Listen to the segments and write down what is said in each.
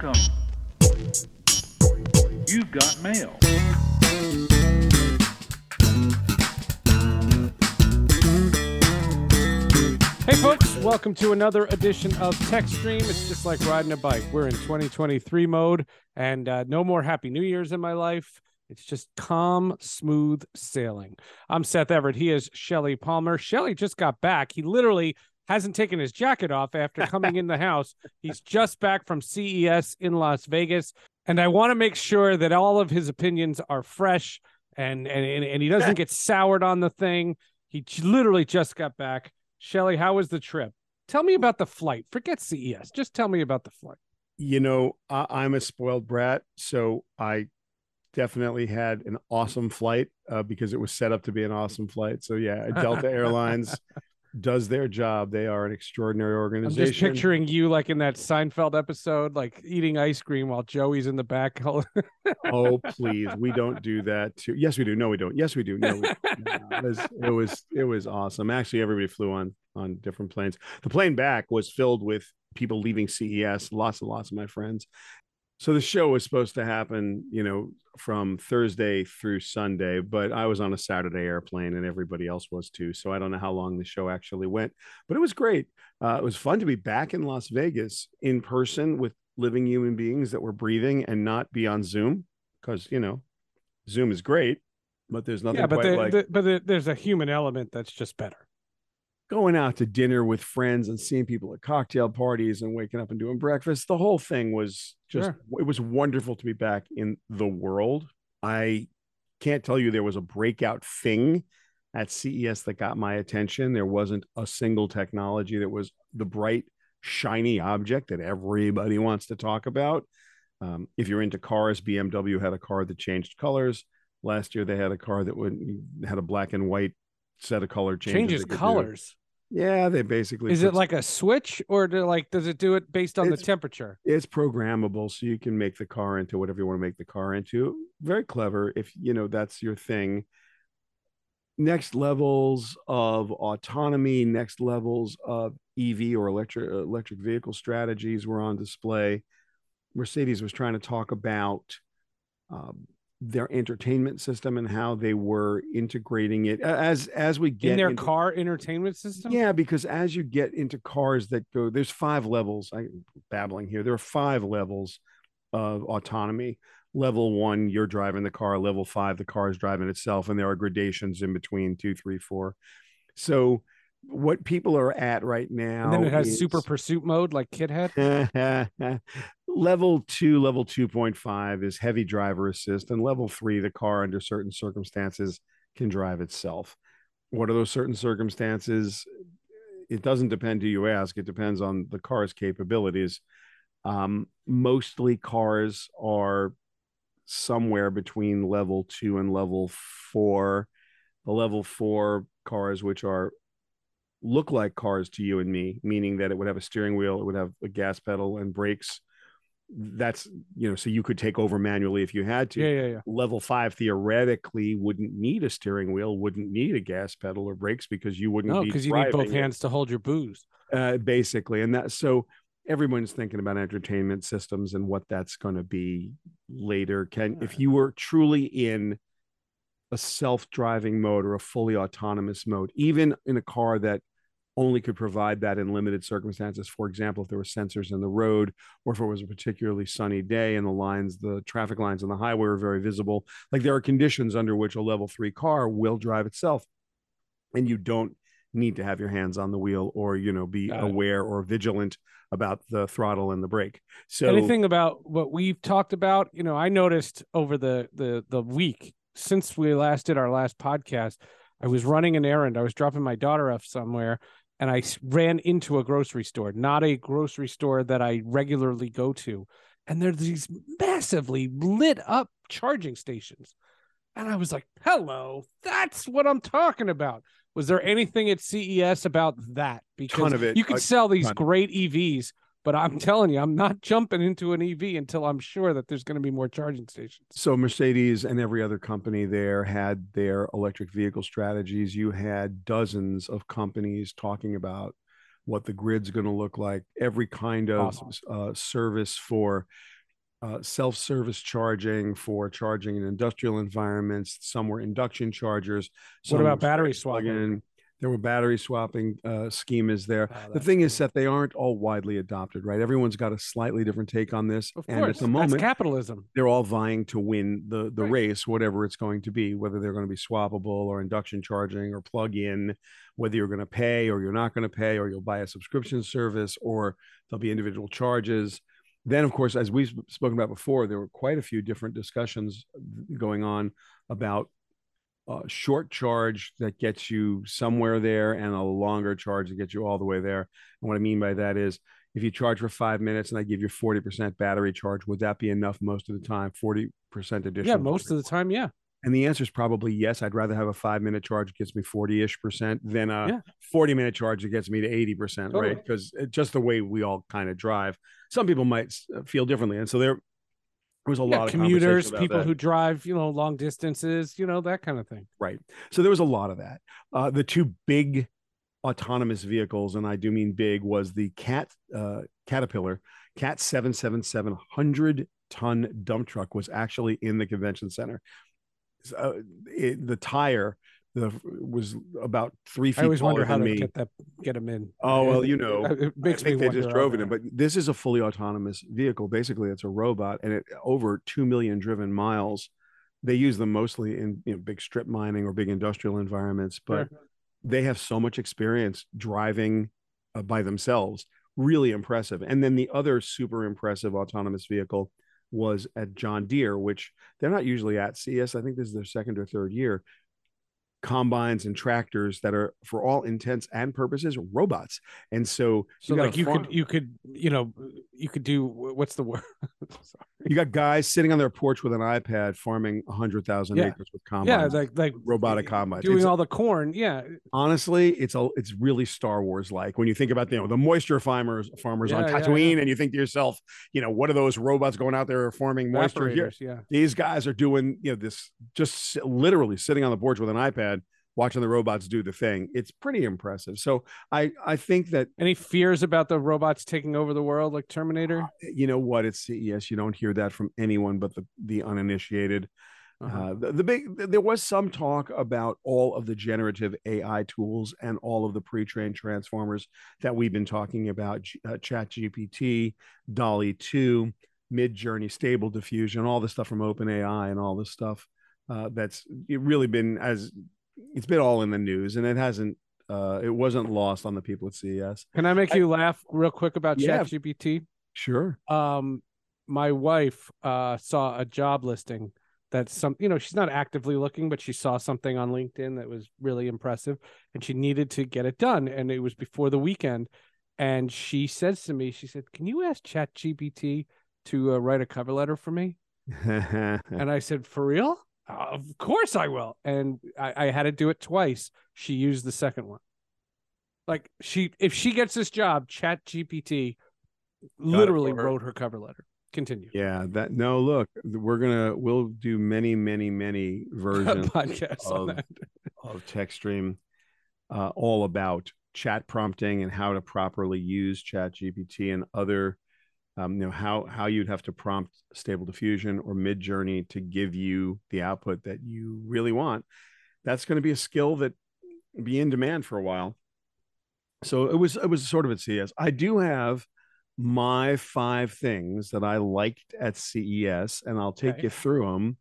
Welcome. You've got mail. Hey, folks, welcome to another edition of Tech Stream. It's just like riding a bike. We're in 2023 mode, and uh, no more Happy New Year's in my life. It's just calm, smooth sailing. I'm Seth Everett. He is Shelly Palmer. Shelly just got back. He literally hasn't taken his jacket off after coming in the house. He's just back from CES in Las Vegas. And I want to make sure that all of his opinions are fresh and, and, and he doesn't get soured on the thing. He literally just got back. Shelly, how was the trip? Tell me about the flight. Forget CES. Just tell me about the flight. you know I, i'm a spoiled brat so i definitely had an awesome flight uh, because it was set up to be an awesome flight so yeah delta airlines does their job. They are an extraordinary organization. I'm just picturing you like in that Seinfeld episode, like eating ice cream while Joey's in the back. oh please. We don't do that too. Yes we do. No we don't. Yes we do. No, we it, was, it was it was awesome. Actually everybody flew on on different planes. The plane back was filled with people leaving ces lots and lots of my friends so the show was supposed to happen you know from thursday through sunday but i was on a saturday airplane and everybody else was too so i don't know how long the show actually went but it was great uh, it was fun to be back in las vegas in person with living human beings that were breathing and not be on zoom because you know zoom is great but there's nothing yeah, but quite the, like the- but the, there's a human element that's just better. Going out to dinner with friends and seeing people at cocktail parties and waking up and doing breakfast the whole thing was just Sure. it was wonderful to be back in the world. I can't tell you there was a breakout thing at ces that got my attention. There wasn't a single technology that was the bright shiny object that everybody wants to talk about. Um, if you're into cars bmw had a car that changed colors. Last year they had a car that would had a black and white set of color changes Changes do. colors. Yeah, they basically. Is it like a switch or do like does it do it based on the temperature? it's programmable, so you can make the car into whatever you want to make the car into. Very clever if you know that's your thing. Next levels of autonomy, next levels of EV or electric electric vehicle strategies were on display. Mercedes was trying to talk about um, their entertainment system and how they were integrating it as as we get In their into- car entertainment system? Yeah, because as you get into cars that go, there's five levels. I'm babbling here. There are five levels of autonomy. Level one, you're driving the car. Level five, the car is driving itself, and there are gradations in between two, three, four. So, what people are at right now, And then it has is- super pursuit mode like KITT had. level two, level 2.5 is heavy driver assist. And level three, the car under certain circumstances can drive itself. What are those certain circumstances? It doesn't depend who you ask, it depends on the car's capabilities. Um, mostly cars are somewhere between level two and level four. The level four cars, which are look like cars to you and me, meaning that it would have a steering wheel, it would have a gas pedal and brakes. That's you know, so you could take over manually if you had to. Yeah, yeah, yeah. Level five theoretically wouldn't need a steering wheel, wouldn't need a gas pedal or brakes because you wouldn't No, be because you need both hands to hold your booze. uh, basically and that so everyone's thinking about entertainment systems and what that's going to be later can if you were truly in a self-driving mode or a fully autonomous mode even in a car that only could provide that in limited circumstances. For example if there were sensors in the road or if it was a particularly sunny day and the lines the traffic lines on the highway were very visible like there are conditions under which a level 3 car will drive itself. And you don't need to have your hands on the wheel or you know be Got it. aware or vigilant about the throttle and the brake. So anything about what we've talked about? You know i noticed over the the the week since we last did our last podcast i was running an errand. I was dropping my daughter off somewhere and I ran into a grocery store not a grocery store that i regularly go to. And there's these massively lit up charging stations. And i was like hello that's what i'm talking about. Was there anything at ces about that? Because ton of it. you could sell these great evs but I'm telling you, I'm not jumping into an EV until I'm sure that there's going to be more charging stations. so mercedes and every other company there had their electric vehicle strategies you had dozens of companies talking about what the grid's going to look like, every kind of Awesome. uh, service for uh, self-service charging for charging in industrial environments. Some were induction chargers. What about battery swapping? There were battery swapping uh, schemas there. Oh, the that's thing is that they aren't all widely adopted, right? Everyone's got a slightly different take on this, Of and course, at the that's moment, capitalism. they're all vying to win the the Right. race, whatever it's going to be, whether they're going to be swappable or induction charging or plug in, whether you're going to pay or you're not going to pay, or you'll buy a subscription service, or there'll be individual charges. Then, of course, as we've spoken about before, there were quite a few different discussions going on about a short charge that gets you somewhere there and a longer charge that gets you all the way there. And what I mean by that is if you charge for five minutes and I give you 40% battery charge, would that be enough most of the time? 40% additional. Yeah, most of the time, yeah. And the answer is probably yes. I'd rather have a five minute charge that gets me 40 ish percent than a Yeah. 40 minute charge that gets me to 80 percent, Totally. right? Because uh, just the way we all kind of drive. Some people might uh, feel differently. And so there was a Yeah, lot of commuters, people that. who drive, you know, long distances, you know, that kind of thing. Right. So there was a lot of that. Uh, the two big autonomous vehicles, and I do mean big, was the Cat uh, Caterpillar Cat 777 100 ton dump truck was actually in the convention center. So, uh, it, the tire the, was about three feet I always taller wonder how than to me. get that, get them in. Oh, well, you know, it, it makes I think me they just drove it in, but this is a fully autonomous vehicle. Basically, it's a robot, and it over two million driven miles. They use them mostly in you know, big strip mining or big industrial environments, but Sure. they have so much experience driving uh, by themselves. Really impressive. And then the other super impressive autonomous vehicle was at John Deere, which they're not usually at CS. I think this is their second or third year. Combines and tractors that are, for all intents and purposes, robots. And so, so got like you farm- could you could you know you could do what's the word? Sorry. you got guys sitting on their porch with an iPad farming hundred thousand Yeah. acres with combines. yeah, like like robotic eh, combines. doing It's- all the corn. Yeah, honestly, it's a it's really Star Wars like when you think about you know the moisture farmers farmers on Yeah, yeah, Tatooine, and you think to yourself, you know, what are those robots going out there farming moisture here? Yeah, These guys are doing you know this just literally sitting on the porch with an iPad watching the robots do the thing. It's pretty impressive. So I I think that any fears about the robots taking over the world like Terminator? you know what it's CES. You don't hear that from anyone but the the uninitiated. Uh-huh. Uh, the, the big there was some talk about all of the generative AI tools and all of the pre-trained transformers that we've been talking about, G- uh, Chat GPT, DALL-E 2, Mid Journey, Stable Diffusion, all the stuff from OpenAI and all this stuff uh, that's really been as it's been all in the news and it hasn't uh, it wasn't lost on the people at CES. Can I make I- you laugh real quick about Yeah. ChatGPT? Sure. um my wife uh saw a job listing that's some you know she's not actively looking but she saw something on linkedin that was really impressive and she needed to get it done and it was before the weekend and she says to me she said can you ask chat gpt to uh, write a cover letter for me and i said for real "Uh, of course i will. And I, I had to do it twice. She used the second one. Like she if she gets this job chat gpt literally her. wrote her cover letter. Continue. Yeah, that no, look, we're gonna we'll do many, many, many versions podcast on of- of TechStream, uh, all about chat prompting and how to properly use Chat GPT and other, um, you know, how how you'd have to prompt Stable Diffusion or Mid Journey to give you the output that you really want. That's going to be a skill that be in demand for a while. So it was it was sort of at CES. I do have my five things that I liked at CES, and I'll take Okay. you through them.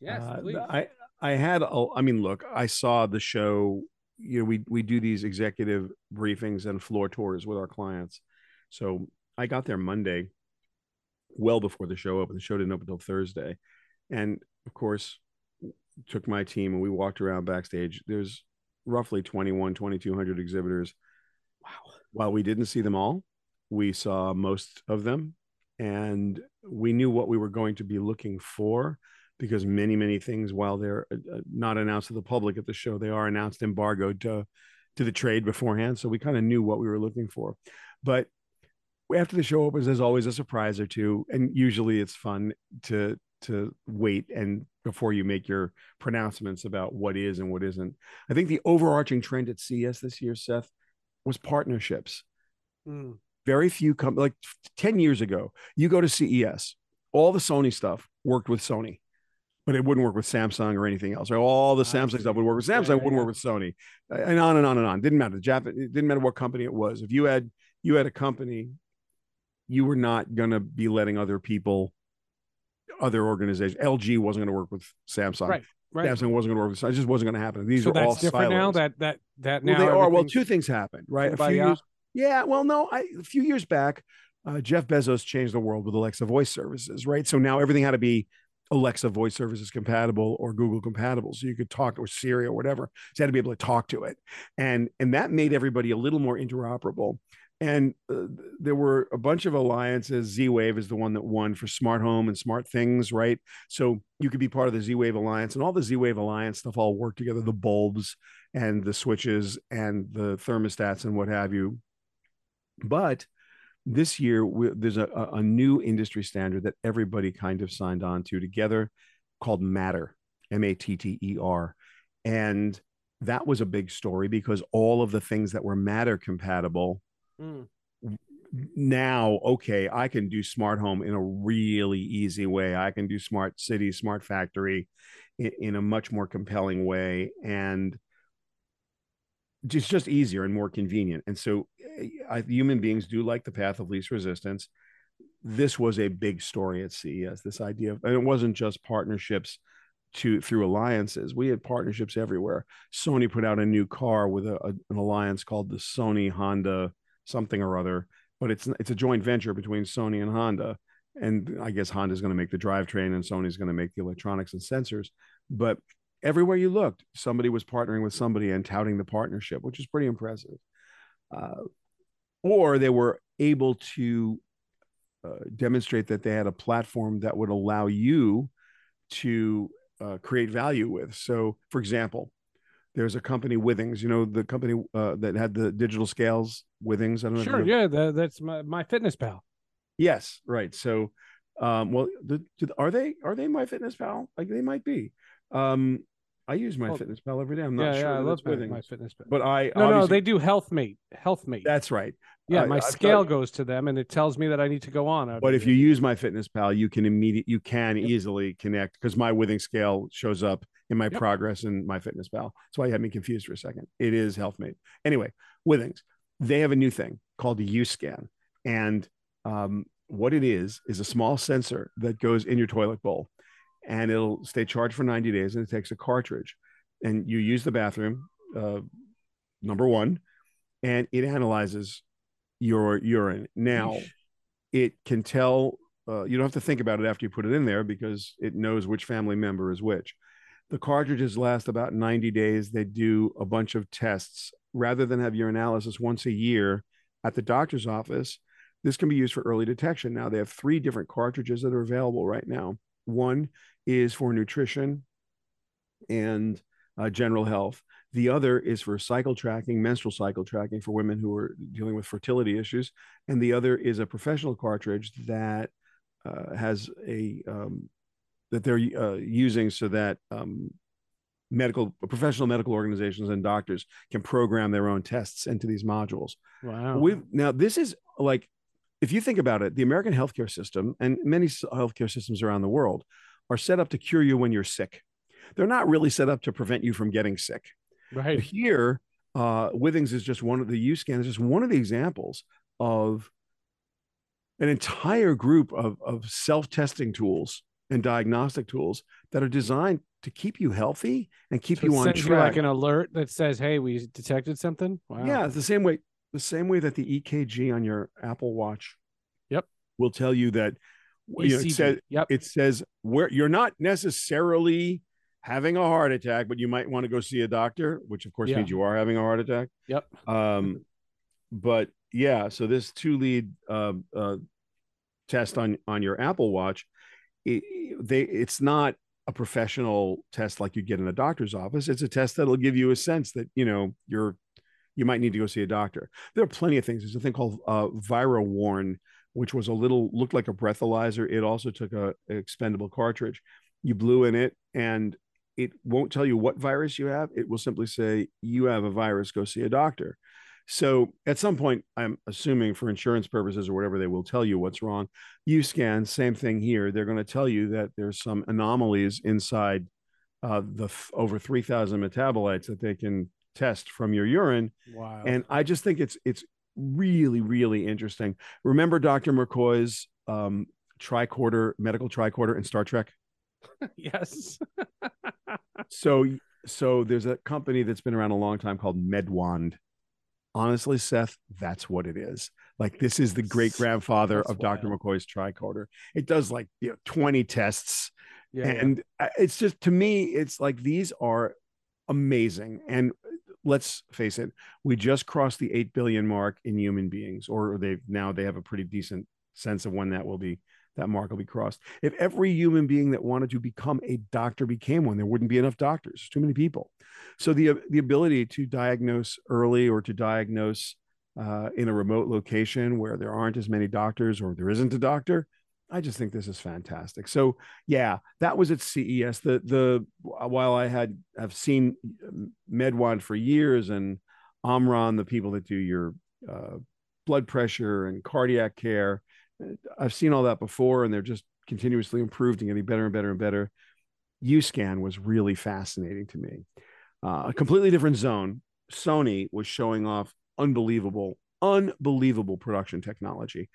Yes, Uh, please. I I had a, I mean, look, I saw the show. You know, we we do these executive briefings and floor tours with our clients. So I got there Monday, well before the show opened. The show didn't open until Thursday, and of course, took my team and we walked around backstage. There's roughly 21, 2200 exhibitors. Wow. While we didn't see them all, we saw most of them and we knew what we were going to be looking for because many many things while they're uh, uh, not announced to the public at the show they are announced embargoed to to the trade beforehand so we kind of knew what we were looking for but after the show opens there's always a surprise or two and usually it's fun to to wait and before you make your pronouncements about what is and what isn't i think the overarching trend at cs this year seth was partnerships Mm. Very few come like 10 years ago, you go to CES, all the Sony stuff worked with Sony, but it wouldn't work with Samsung or anything else. Right? All the Samsung stuff would work with Samsung, Yeah, wouldn't yeah. work with Sony, and on and on and on. Didn't matter. Jap- it didn't matter what company it was. If you had you had a company, you were not going to be letting other people, other organizations. LG wasn't going to work with Samsung. Right, right. Samsung wasn't going to work with. It just wasn't going to happen. These so are all that's different now. silos. That that that Well, now they are. Well, two things happened, right? A few years, yeah. Well, no, I, a few years back, uh, Jeff Bezos changed the world with Alexa voice services, right? So now everything had to be Alexa voice services compatible or Google compatible, so you could talk or Siri or whatever. So you had to be able to talk to it, and and that made everybody a little more interoperable. And uh, there were a bunch of alliances. Z Wave is the one that won for smart home and smart things, right? So you could be part of the Z Wave Alliance, and all the Z Wave Alliance stuff all work together. The bulbs and the switches and the thermostats and what have you. But this year, we, there's a, a new industry standard that everybody kind of signed on to together called Matter, M A T T E R. And that was a big story because all of the things that were Matter compatible Mm. now okay i can do smart home in a really easy way i can do smart city smart factory in, in a much more compelling way and it's just easier and more convenient and so eh, I, human beings do like the path of least resistance this was a big story at ces this idea of and it wasn't just partnerships to through alliances we had partnerships everywhere sony put out a new car with a, a- an alliance called the sony honda something or other but it's it's a joint venture between Sony and Honda. And I guess Honda's going to make the drivetrain and Sony's going to make the electronics and sensors. But everywhere you looked, somebody was partnering with somebody and touting the partnership, which is pretty impressive. Uh, or they were able to uh, demonstrate that they had a platform that would allow you to uh, create value with. So, for example, there's a company Withings, you know, the company uh, that had the digital scales, Withings. I don't know. Sure, yeah, that, that's my, my fitness pal. Yes, right. So, um, well, the, are they are they my fitness pal? Like they might be. Um, I use my fitness pal every day. I'm not yeah, sure. yeah, I love my, my fitness pal. but I no, no, they do health mate, health mate. That's right. yeah, I- my I've scale got- goes to them, and it tells me that I need to go on. But if you use my fitness pal, you can immediate you can easily connect because my withing scale shows up in my Yep. progress in my fitness pal. That's why you had me confused for a second. It is health mate. Anyway, withings, they have a new thing called the U scan. And um, what it is is a small sensor that goes in your toilet bowl and it'll stay charged for 90 days and it takes a cartridge. And you use the bathroom uh, number one and it analyzes your urine. Now it can tell uh, you don't have to think about it after you put it in there because it knows which family member is which. The cartridges last about 90 days. They do a bunch of tests. Rather than have your analysis once a year at the doctor's office this can be used for early detection. Now they have three different cartridges that are available right now one is for nutrition and uh, general health. The other is for cycle tracking menstrual cycle tracking for women who are dealing with fertility issues. And the other is a professional cartridge that uh, has a um, that they're uh, using so that um, medical professional medical organizations and doctors can program their own tests into these modules. wow, We now this is like if you think about it, the American healthcare system and many healthcare systems around the world are set up to cure you when you're sick. They're not really set up to prevent you from getting sick. But right. here, uh, Withings is just one of the U scan is just one of the examples of an entire group of, of self-testing tools and diagnostic tools that are designed to keep you healthy and keep So you on you track. like an alert that says, "Hey, we detected something." Wow. Yeah, it's the same way the same way that the EKG on your Apple Watch Yep. will tell you that you know, it says yep. it says where you're not necessarily having a heart attack, but you might want to go see a doctor, which of course Yeah. means you are having a heart attack. Yep. Um, but yeah, so this two lead uh, uh, test on on your Apple Watch, it, they it's not a professional test like you get in a doctor's office. It's a test that'll give you a sense that you know you're you might need to go see a doctor. There are plenty of things. There's a thing called uh, ViraWarn, which was a little looked like a breathalyzer. It also took a, a expendable cartridge. You blew in it, and it won't tell you what virus you have. It will simply say you have a virus. Go see a doctor. So at some point, I'm assuming for insurance purposes or whatever, they will tell you what's wrong. U scan, same thing here. They're going to tell you that there's some anomalies inside uh, the f- over 3,000 metabolites that they can test from your urine. Wow. And I just think it's it's really really interesting. Remember Dr. McCoy's um, tricorder medical tricorder in Star Trek? yes. So so there's a company that's been around a long time called Medwand. Honestly, Seth, that's what it is. Like this is the great grandfather of Dr. wild. McCoy's tricorder. It does like you know 20 tests yeah. yeah. and uh, it's just to me it's like these are amazing and let's face it we just crossed the 8 billion mark in human beings or they've now they have a pretty decent sense of when that will be that mark will be crossed. If every human being that wanted to become a doctor became one there wouldn't be enough doctors. Too many people. So the the ability to diagnose early or to diagnose uh, in a remote location where there aren't as many doctors or there isn't a doctor I just think this is fantastic. So yeah, that was at CES. The the while I had have seen Medwand for years and Omron, the people that do your uh, blood pressure and cardiac care, I've seen all that before, and they're just continuously improved and getting better and better and better. UScan was really fascinating to me. Uh, a completely different zone. Sony was showing off unbelievable, unbelievable production technology.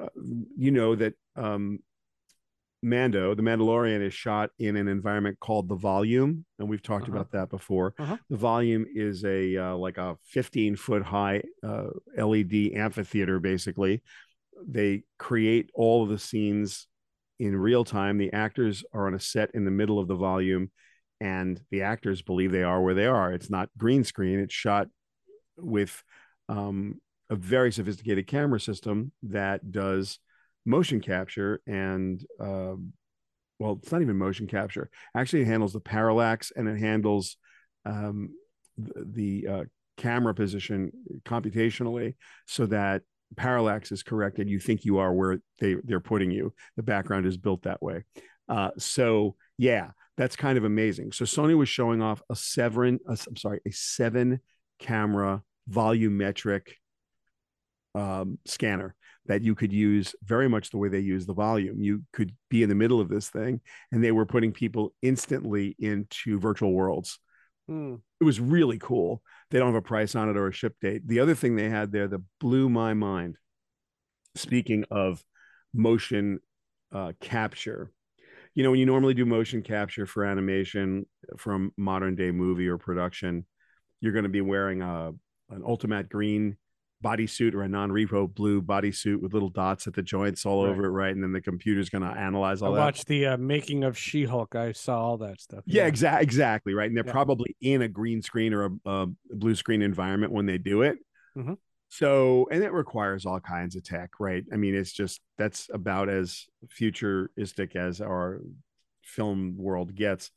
Uh, you know that um, Mando, the Mandalorian, is shot in an environment called the Volume, and we've talked Uh-huh. about that before. Uh-huh. The Volume is a uh, like a 15 foot high uh, LED amphitheater. Basically, they create all of the scenes in real time. The actors are on a set in the middle of the Volume, and the actors believe they are where they are. It's not green screen; it's shot with um, a very sophisticated camera system that does motion capture and um, well it's not even motion capture. Actually it handles the parallax and it handles um, the, the uh, camera position computationally so that parallax is corrected. You think you are where they they're putting you. The background is built that way. Uh, so yeah that's kind of amazing. So sony was showing off a seven a, i'm sorry a seven camera volumetric um, scanner that you could use very much the way they use the volume. You could be in the middle of this thing, and they were putting people instantly into virtual worlds. Hmm. It was really cool. They don't have a price on it or a ship date. The other thing they had there that blew my mind, speaking of motion uh, capture, you know, when you normally do motion capture for animation from modern day movie or production, you're going to be wearing a an Ultimatte green bodysuit or a non-repo blue bodysuit with little dots at the joints all Right. over it, right? And then the computer's going to analyze I all that. I watched the uh, making of She-Hulk. I saw all that stuff. Yeah, exactly, exactly, right. And they're Yeah. probably in a green screen or a, a blue screen environment when they do it. Mhm. So, and it requires all kinds of tech, right? I mean, it's just that's about as futuristic as our film world gets.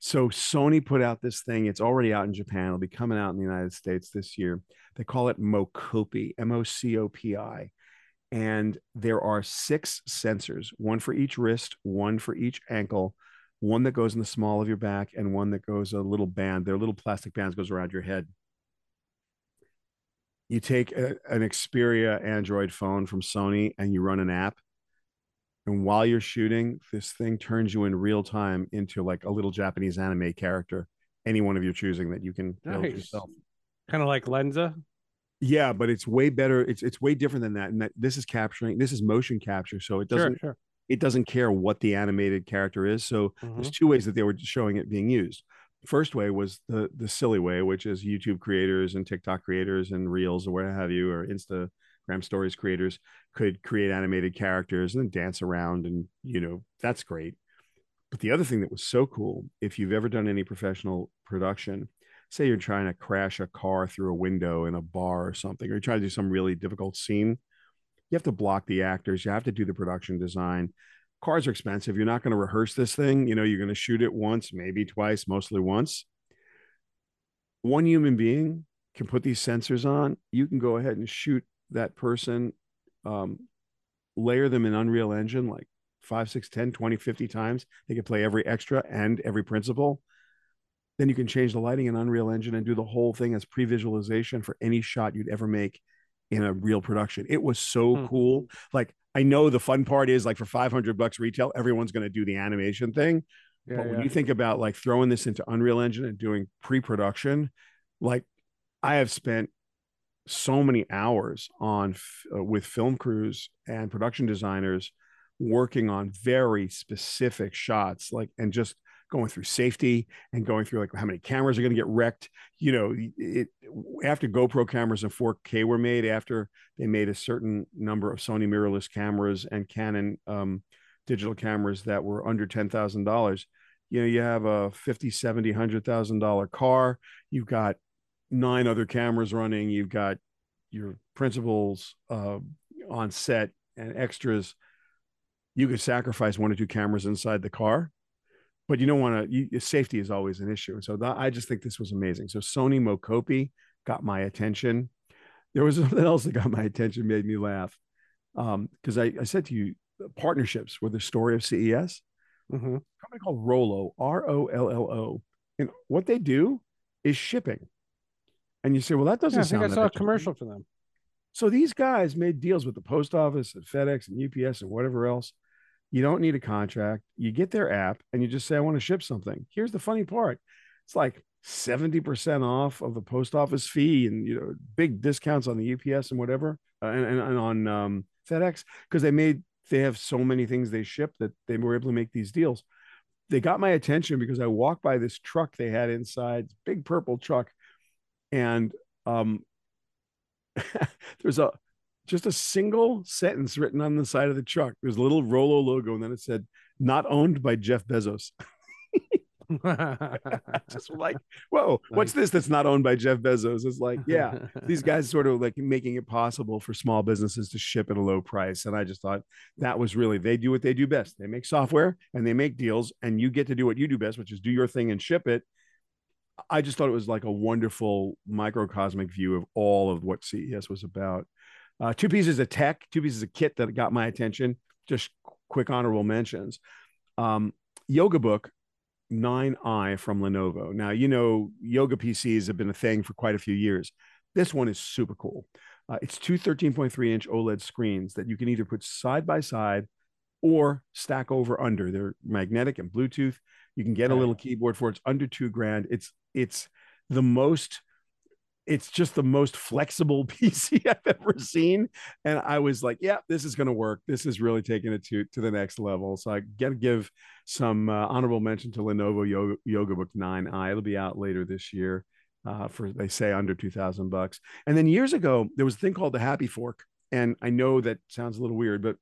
So, Sony put out this thing. It's already out in Japan. It'll be coming out in the United States this year. They call it Mocopi, M O C O P I. And there are six sensors, one for each wrist, one for each ankle, one that goes in the small of your back, and one that goes a little band. They're little plastic bands goes around your head. You take a, an Xperia Android phone from Sony and you run an app. And while you're shooting, this thing turns you in real time into like a little Japanese anime character, any one of your choosing that you can build Nice. yourself. Kind of like Lensa. Yeah, but it's way better. It's it's way different than that. And that this is capturing this is motion capture. So it doesn't Sure, sure. it doesn't care what the animated character is. So Mhm. there's two ways that they were showing it being used. First way was the the silly way, which is YouTube creators and TikTok creators and Reels or what have you, or Instagram stories creators could create animated characters and then dance around, and you know that's great. But the other thing that was so cool, if you've ever done any professional production, say you're trying to crash a car through a window in a bar or something, or you're trying to do some really difficult scene, you have to block the actors, you have to do the production design. Cars are expensive. You're not going to rehearse this thing. You know, you're going to shoot it once, maybe twice, mostly once. One human being can put these sensors on. You can go ahead and shoot that person, um, layer them in Unreal Engine like 5, 6, 10, 20, 50 times. They can play every extra and every principal. then you can change the lighting in Unreal Engine and do the whole thing as pre-visualization for any shot you'd ever make in a real production. It was so Hmm. cool. Like I know the fun part is like for 500 bucks retail, everyone's going to do the animation thing. Yeah, but when yeah. you think about like throwing this into Unreal Engine and doing pre-production, like I have spent so many hours on uh, with film crews and production designers working on very specific shots like and just going through safety and going through like how many cameras are going to get wrecked. You know it after gopro cameras and 4k were made after they made a certain number of sony mirrorless cameras and canon um, digital cameras that were under $10000 you know you have a 50 70 100000 dollar car you've got nine other cameras running. You've got your principals uh, on set and extras. You could sacrifice one or two cameras inside the car but you don't want to safety is always an issue. And so that, i just think this was amazing. So sony Mocopi got my attention. There was something else that got my attention made me laugh. Because I, I said to you partnerships were the story of ces Mhm. a company called Rollo, R O L L O. And what they do is shipping. And you say, well, that doesn't Yeah, I think sound I saw a commercial for them. So these guys made deals with the post office and FedEx and UPS and whatever else. You don't need a contract. You get their app and you just say, I want to ship something. Here's the funny part. It's like 70% off of the post office fee and you know big discounts on the UPS and whatever uh, and, and, and on um, FedEx because they made they have so many things they ship that they were able to make these deals. They got my attention because I walked by this truck they had inside, big purple truck, and um, there's a just a single sentence written on the side of the truck. There's a little Rollo logo, and then it said, "Not owned by Jeff Bezos." just like, whoa, what's this that's not owned by Jeff Bezos? It's like, yeah, these guys sort of like making it possible for small businesses to ship at a low price. And I just thought that was really, they do what they do best. They make software and they make deals, and you get to do what you do best, which is do your thing and ship it. I just thought it was like a wonderful microcosmic view of all of what CES was about. Uh, two pieces of tech, two pieces of kit that got my attention. Just quick honorable mentions. Um, Yoga Book 9i from Lenovo. Now, you know, yoga PCs have been a thing for quite a few years. This one is super cool. Uh, it's two 13.3 inch OLED screens that you can either put side by side or stack over under. They're magnetic and Bluetooth. You can get a little keyboard for it. It's under two grand. It's it's the most it's just the most flexible PC I've ever seen. And I was like, yeah, this is going to work. This is really taking it to, to the next level. So I got to give some uh, honorable mention to Lenovo Yoga, Yoga Book 9i. It'll be out later this year uh, for, they say, under 2000 bucks. And then years ago, there was a thing called the Happy Fork. And I know that sounds a little weird, but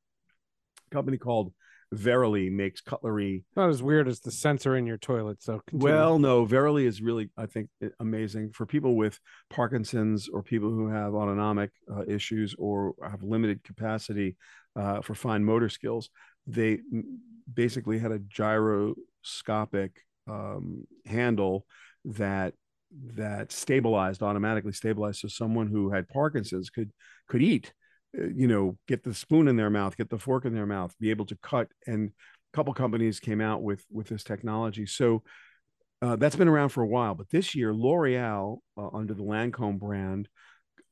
a company called Verily makes cutlery Not as weird as the sensor in your toilet. So continue. well, no, Verily is really, I think, amazing for people with Parkinson's or people who have autonomic uh, issues or have limited capacity uh, for fine motor skills. They basically had a gyroscopic um, handle that that stabilized automatically stabilized so someone who had parkinson's could could eat you know get the spoon in their mouth get the fork in their mouth be able to cut and a couple companies came out with with this technology. So uh, that's been around for a while but this year l'oreal uh, under the lancome brand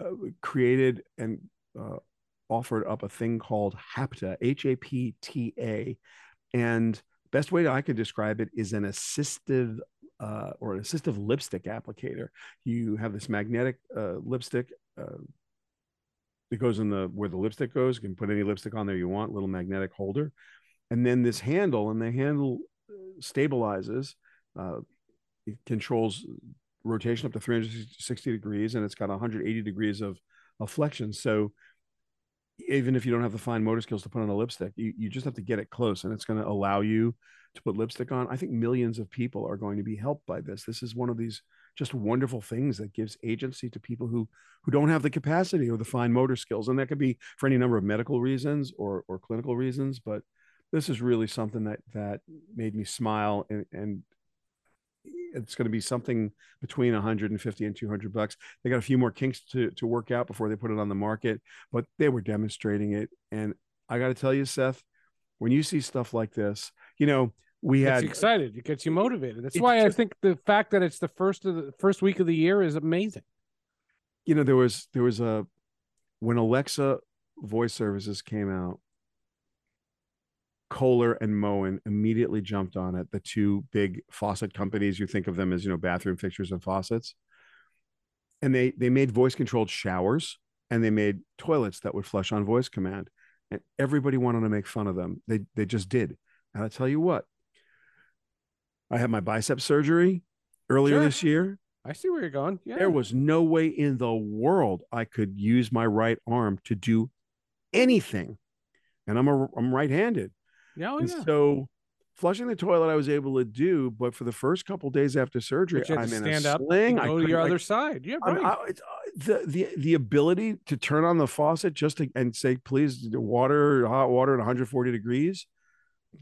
uh, created and uh, offered up a thing called hapta h-a-p-t-a and best way that i could describe it is an assistive uh, or an assistive lipstick applicator. You have this magnetic uh, lipstick uh, that goes in the where the lipstick goes. You can put any lipstick on there you want, little magnetic holder, and then this handle, and the handle uh, stabilizes. Uh, it controls rotation up to 360 degrees, and it's got 180 degrees of, of flexion. So even if you don't have the fine motor skills to put on a lipstick, you, you just have to get it close, and it's going to allow you to put lipstick on. I think millions of people are going to be helped by this. This is one of these just wonderful things that gives agency to people who who don't have the capacity or the fine motor skills and that could be for any number of medical reasons or or clinical reasons but this is really something that that made me smile and, and it's going to be something between 150 and 200 bucks they got a few more kinks to to work out before they put it on the market but they were demonstrating it and i got to tell you seth when you see stuff like this you know we had you excited. It gets you motivated. That's why just- I think the fact that it's the first of the first week of the year is amazing. you know there was there was a when alexa voice services came out kohler and moen immediately jumped on it the two big faucet companies you think of them as you know bathroom fixtures and faucets and they they made voice controlled showers and they made toilets that would flush on voice command and everybody wanted to make fun of them they they just did and i tell you what i had my bicep surgery earlier Sure. this year I see where you're going. Yeah. there was no way in the world I could use my right arm to do anything. And I'm a I'm right-handed. yeah, oh, and yeah. so flushing the toilet I was able to do, but for the first couple days after surgery, I'm to in stand a up sling. I go to your I- other side. Yeah, I- right. I- it's, uh, the the the ability to turn on the faucet just to, and say please water hot water at 140 degrees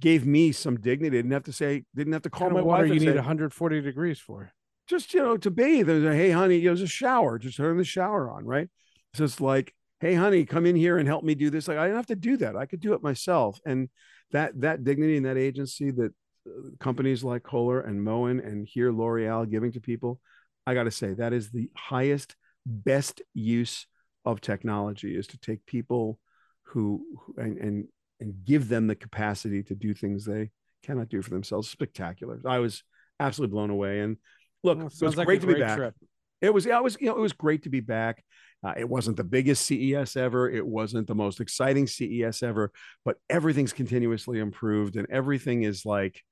gave me some dignity. Didn't have to say didn't have to call my water wife you need say, 140 degrees for? just you know to bathe and say, hey honey there's a shower just turn the shower on right it's just like hey honey come in here and help me do this like i didn't have to do that i could do it myself and that that dignity and that agency that uh, companies like kohler and moen and here l'oreal giving to people i got to say that is the highest best use of technology is to take people who, who and, and and give them the capacity to do things they cannot do for themselves. Spectacular. I was absolutely blown away. And look Well, it was like great to be great back. trip. it was yeah, it was you know it was great to be back. Uh, it wasn't the biggest ces ever. It wasn't the most exciting ces ever but everything's continuously improved and everything is like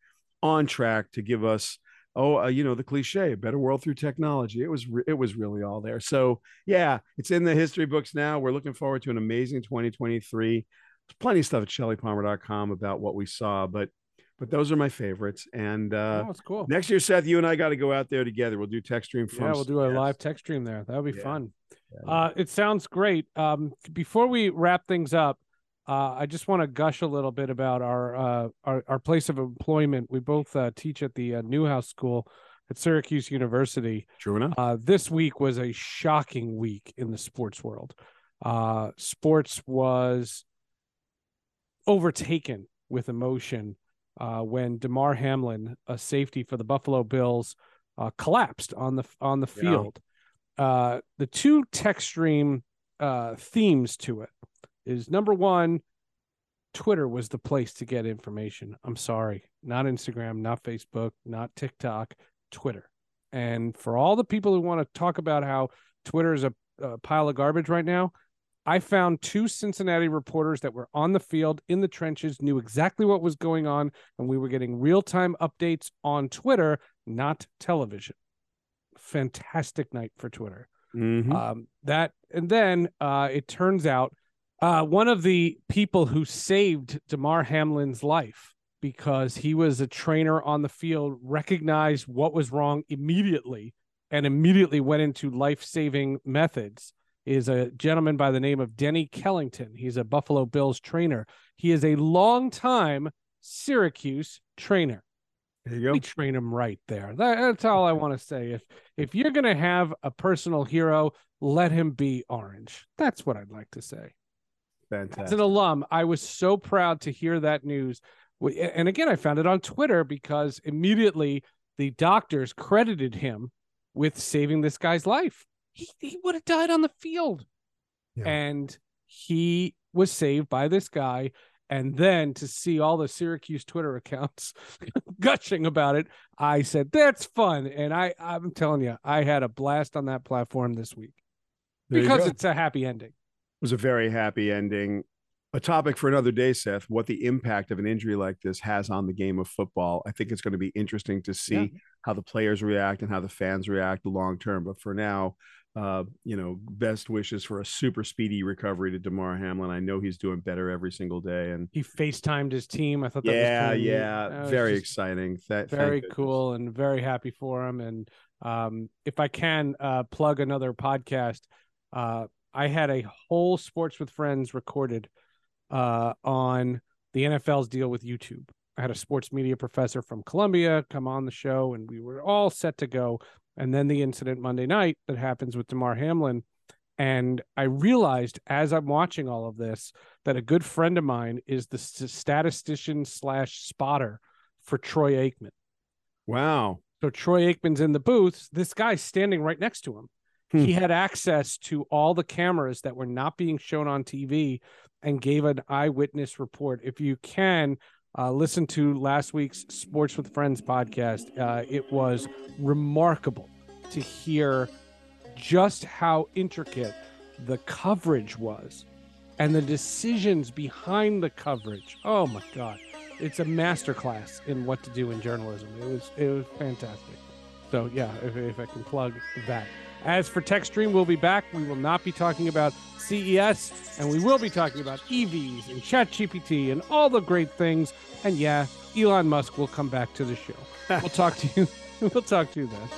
on track to give us oh uh, you know the cliche better world through technology. It was re- it was really all there. So yeah it's in the history books now. We're looking forward to an amazing 2023 there's plenty of stuff at shellypalmer.com about what we saw but but those are my favorites and uh oh, cool. next year seth you and i got to go out there together we'll do tech stream from Yeah, we'll do a live tech stream there. That'll be Yeah. fun. Yeah. Uh, it sounds great. Um, before we wrap things up, uh, I just want to gush a little bit about our uh, our, our place of employment. We both uh, teach at the uh, Newhouse School at Syracuse University. true enough Uh, this week was a shocking week in the sports world. Uh, sports was overtaken with emotion uh, when Damar Hamlin, a safety for the Buffalo Bills, uh, collapsed on the on the Yeah. field. Uh, the two tech stream uh, themes to it is number one, Twitter was the place to get information. I'm sorry, not Instagram, not Facebook, not TikTok, Twitter. And for all the people who want to talk about how Twitter is a, a pile of garbage right now, I found two Cincinnati reporters that were on the field in the trenches, knew exactly what was going on, and we were getting real time updates on Twitter, not television. Fantastic night for Twitter. Mhm. Um, that and then uh, it turns out uh, one of the people who saved Damar Hamlin's life because he was a trainer on the field recognized what was wrong immediately and immediately went into life-saving methods is a gentleman by the name of Denny Kellington. He's a Buffalo Bills trainer. He is a long-time Syracuse trainer there you go we train him right there. That- that's all I want to say. If if you're gonna have a personal hero, let him be orange. That's what I'd like to say. Fantastic. As an alum, I was so proud to hear that news. And again, I found it on Twitter because immediately the doctors credited him with saving this guy's life. He, he would have died on the field. Yeah. And he was saved by this guy. And then to see all the Syracuse Twitter accounts gushing about it, I said, that's fun. And I, I'm telling you, I had a blast on that platform this week There because it's a happy ending. It was a very happy ending. A topic for another day, Seth. What the impact of an injury like this has on the game of football. I think it's going to be interesting to see Yeah. how the players react and how the fans react long term. But for now, uh, you know, best wishes for a super speedy recovery to Damar Hamlin. I know he's doing better every single day, and He FaceTimed his team. I thought that yeah, was yeah, That was very exciting. That very cool and very happy for him. And um, if I can uh, plug another podcast, uh, I had a whole Sports with Friends recorded uh, on the NFL's deal with YouTube. I had a sports media professor from Columbia come on the show, and we were all set to go. And then the incident Monday night that happens with Damar Hamlin. And I realized as I'm watching all of this that a good friend of mine is the statistician slash spotter for Troy Aikman. Wow. So Troy Aikman's in the booth. This guy's standing right next to him. Hmm. He had access to all the cameras that were not being shown on TV and gave an eyewitness report. If you can, uh, listen to last week's Sports with Friends podcast. Uh, it was remarkable to hear just how intricate the coverage was and the decisions behind the coverage. Oh my God. It's a masterclass in what to do in journalism. It was it was fantastic. So yeah, if, if I can plug that. As for TechStream, we'll be back. We will not be talking about CES, and we will be talking about EVs and ChatGPT and all the great things. And yeah, Elon Musk will come back to the show. We'll talk to you. We'll talk to you then.